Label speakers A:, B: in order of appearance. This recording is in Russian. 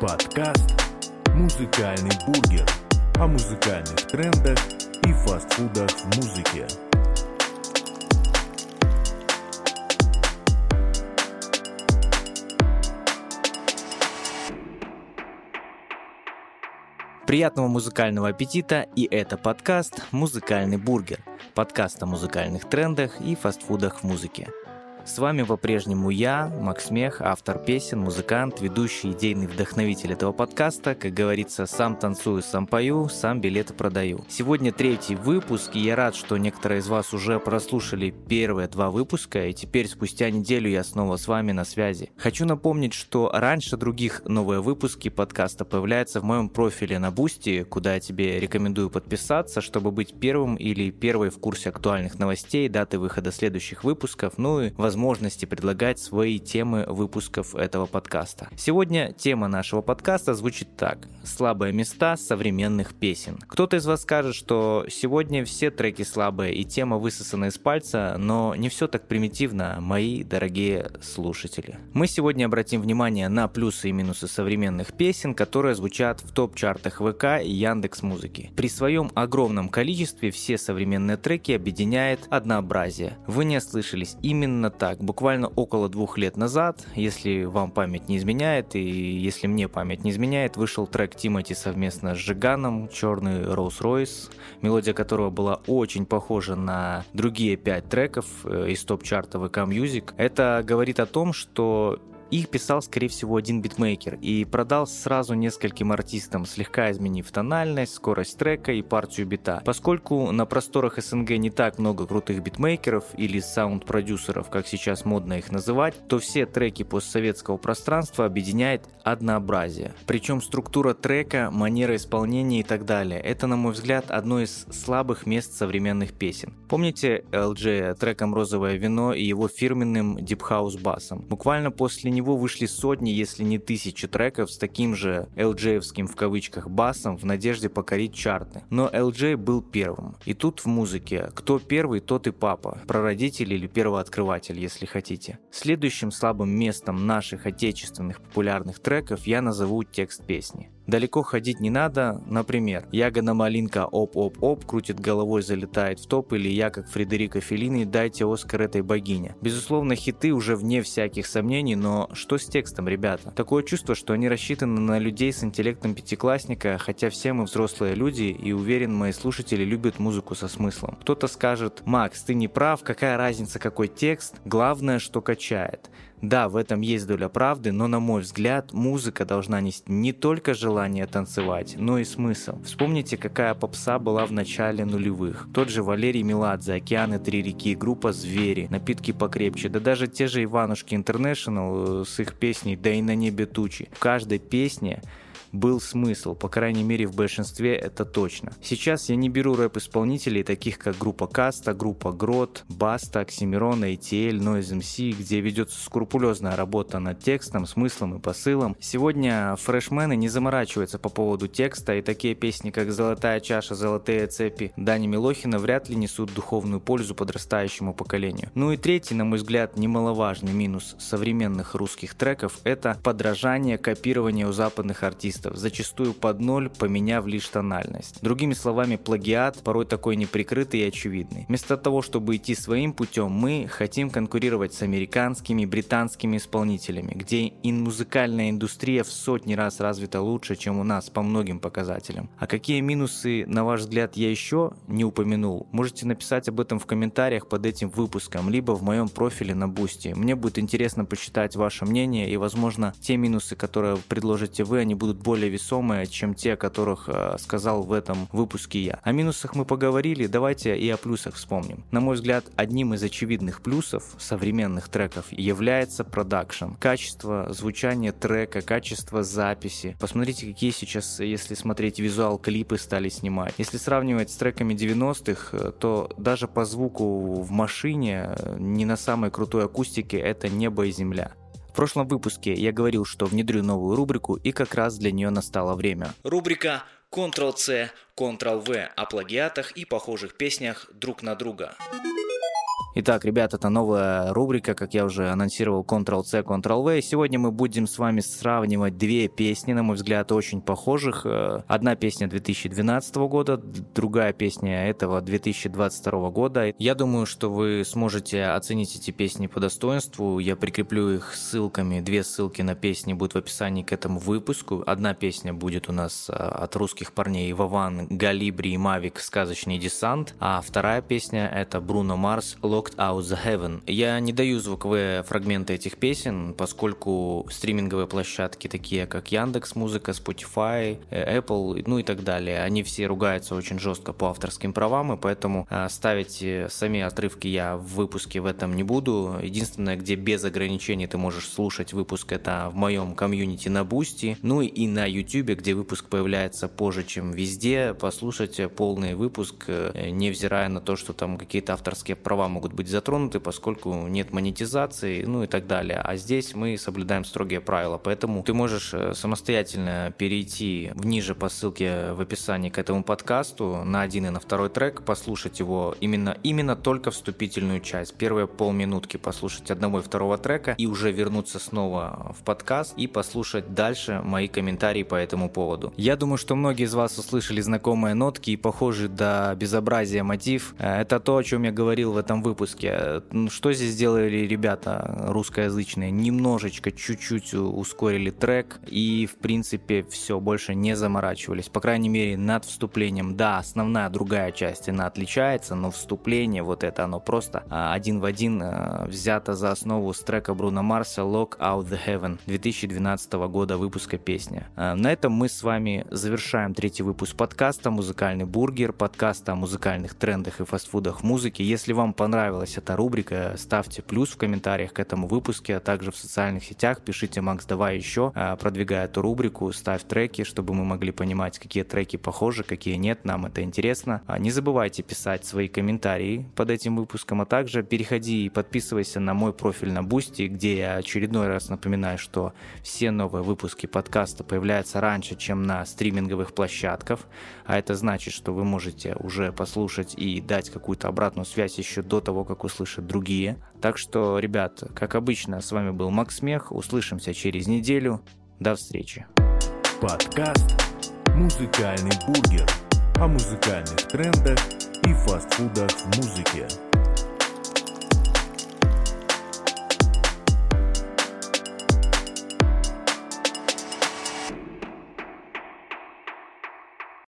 A: Подкаст «Музыкальный бургер» о музыкальных трендах и фастфудах в музыке.
B: Приятного музыкального аппетита, и это подкаст «Музыкальный бургер», подкаст о музыкальных трендах и фастфудах в музыке. С вами по-прежнему я, Макс Мех, автор песен, музыкант, ведущий идейный вдохновитель этого подкаста. Как говорится, сам танцую, сам пою, сам билеты продаю. Сегодня третий выпуск, и я рад, что некоторые из вас уже прослушали первые два выпуска, и теперь спустя неделю я снова с вами на связи. Хочу напомнить, что раньше других новые выпуски подкаста появляются в моем профиле на Boosty, куда я тебе рекомендую подписаться, чтобы быть первым или первой в курсе актуальных новостей, даты выхода следующих выпусков, ну и, возможно, возможности предлагать свои темы выпусков этого подкаста. Сегодня тема нашего подкаста звучит так. Слабые места современных песен. Кто-то из вас скажет, что сегодня все треки слабые и тема высосана из пальца, но не все так примитивно, мои дорогие слушатели. Мы сегодня обратим внимание на плюсы и минусы современных песен, которые звучат в топ-чартах ВК и Яндекс Музыки. При своем огромном количестве все современные треки объединяет однообразие. Вы не ослышались, именно так так, буквально около двух лет назад, если вам память не изменяет, и если мне память не изменяет, вышел трек Тимати совместно с Жиганом, черный Rolls-Royce, мелодия которого была очень похожа на другие пять треков э, из топ-чарта VK Music. Это говорит о том, что их писал, скорее всего, один битмейкер и продал сразу нескольким артистам, слегка изменив тональность, скорость трека и партию бита. Поскольку на просторах СНГ не так много крутых битмейкеров или саунд-продюсеров, как сейчас модно их называть, то все треки постсоветского пространства объединяет однообразие. Причем структура трека, манера исполнения и так далее. Это, на мой взгляд, одно из слабых мест современных песен. Помните LJ треком «Розовое вино» и его фирменным deep house басом? Буквально после него вышли сотни, если не тысячи треков с таким же LJ-овским в кавычках басом в надежде покорить чарты. Но LJ был первым. И тут в музыке кто первый, тот и папа. Прародитель или первооткрыватель, если хотите. Следующим слабым местом наших отечественных популярных треков я назову текст песни. Далеко ходить не надо, например, Ягода малинка оп-оп-оп крутит головой, залетает в топ, или я, как Фредерико Феллини, дайте Оскар этой богине. Безусловно, хиты уже вне всяких сомнений, но что с текстом, ребята? Такое чувство, что они рассчитаны на людей с интеллектом пятиклассника, хотя все мы взрослые люди, и уверен, мои слушатели любят музыку со смыслом. Кто-то скажет, Макс, ты не прав, какая разница, какой текст, главное, что качает. Да, в этом есть доля правды, но на мой взгляд, музыка должна нести не только желание танцевать, но и смысл. Вспомните, какая попса была в начале нулевых. Тот же Валерий Меладзе, Океаны, Три реки, группа Звери, Напитки покрепче, да даже те же Иванушки Интернешнл с их песней «Да и на небе тучи». В каждой песне был смысл, по крайней мере в большинстве это точно. Сейчас я не беру рэп-исполнителей, таких как группа Каста, группа Грот, Баста, Оксимирон, ATL, Noise MC, где ведется скрупулезная работа над текстом, смыслом и посылом. Сегодня фрешмены не заморачиваются по поводу текста, и такие песни, как «Золотая чаша», «Золотые цепи» Дани Милохина вряд ли несут духовную пользу подрастающему поколению. Ну и третий, на мой взгляд, немаловажный минус современных русских треков – это подражание, копирование у западных артистов артистов, зачастую под ноль, поменяв лишь тональность. Другими словами, плагиат порой такой неприкрытый и очевидный. Вместо того, чтобы идти своим путем, мы хотим конкурировать с американскими, британскими исполнителями, где и музыкальная индустрия в сотни раз развита лучше, чем у нас по многим показателям. А какие минусы, на ваш взгляд, я еще не упомянул? Можете написать об этом в комментариях под этим выпуском, либо в моем профиле на Boosty. Мне будет интересно почитать ваше мнение, и, возможно, те минусы, которые предложите вы, они будут более весомые, чем те, о которых э, сказал в этом выпуске я. О минусах мы поговорили, давайте и о плюсах вспомним. На мой взгляд, одним из очевидных плюсов современных треков является продакшн. Качество звучания трека, качество записи. Посмотрите, какие сейчас, если смотреть визуал, клипы стали снимать. Если сравнивать с треками 90-х, э, то даже по звуку в машине, э, не на самой крутой акустике, это небо и земля прошлом выпуске я говорил, что внедрю новую рубрику, и как раз для нее настало время.
C: Рубрика Ctrl-C, Ctrl-V о плагиатах и похожих песнях друг на друга.
B: Итак, ребята, это новая рубрика, как я уже анонсировал, Ctrl-C, Ctrl-V. Сегодня мы будем с вами сравнивать две песни, на мой взгляд, очень похожих. Э, одна песня 2012 года, другая песня этого 2022 года. Я думаю, что вы сможете оценить эти песни по достоинству. Я прикреплю их ссылками. Две ссылки на песни будут в описании к этому выпуску. Одна песня будет у нас э, от русских парней Вован, Галибри и Мавик «Сказочный десант», а вторая песня — это Бруно Марс «Locked Locked Out the Heaven. Я не даю звуковые фрагменты этих песен, поскольку стриминговые площадки, такие как Яндекс Музыка, Spotify, э, Apple, ну и так далее, они все ругаются очень жестко по авторским правам, и поэтому э, ставить э, сами отрывки я в выпуске в этом не буду. Единственное, где без ограничений ты можешь слушать выпуск, это в моем комьюнити на Boosty, ну и на YouTube, где выпуск появляется позже, чем везде, послушать полный выпуск, невзирая на то, что там какие-то авторские права могут быть затронуты, поскольку нет монетизации, ну и так далее. А здесь мы соблюдаем строгие правила, поэтому ты можешь э, самостоятельно перейти ниже по ссылке в описании к этому подкасту на один и на второй трек, послушать его именно, именно только вступительную часть. Первые полминутки послушать одного и второго трека и уже вернуться снова в подкаст и послушать дальше мои комментарии по этому поводу. Я думаю, что многие из вас услышали знакомые нотки и похожий до безобразия мотив. Э, это то, о чем я говорил в этом выпуске выпуске. Ну, что здесь сделали ребята русскоязычные? Немножечко, чуть-чуть ускорили трек и, в принципе, все, больше не заморачивались. По крайней мере, над вступлением. Да, основная другая часть, она отличается, но вступление, вот это оно просто а, один в один а, взято за основу с трека Бруно Марса «Lock Out the Heaven» 2012 года выпуска песни. А, на этом мы с вами завершаем третий выпуск подкаста «Музыкальный бургер», подкаста о музыкальных трендах и фастфудах музыки. Если вам понравилось понравилась эта рубрика, ставьте плюс в комментариях к этому выпуске, а также в социальных сетях пишите «Макс, давай еще», а, продвигая эту рубрику, ставь треки, чтобы мы могли понимать, какие треки похожи, какие нет, нам это интересно. А, не забывайте писать свои комментарии под этим выпуском, а также переходи и подписывайся на мой профиль на Бусти, где я очередной раз напоминаю, что все новые выпуски подкаста появляются раньше, чем на стриминговых площадках, а это значит, что вы можете уже послушать и дать какую-то обратную связь еще до того, как услышат другие. Так что, ребят, как обычно, с вами был Макс Смех. Услышимся через неделю. До встречи.
A: Подкаст «Музыкальный бургер» о музыкальных трендах и фастфудах в музыке.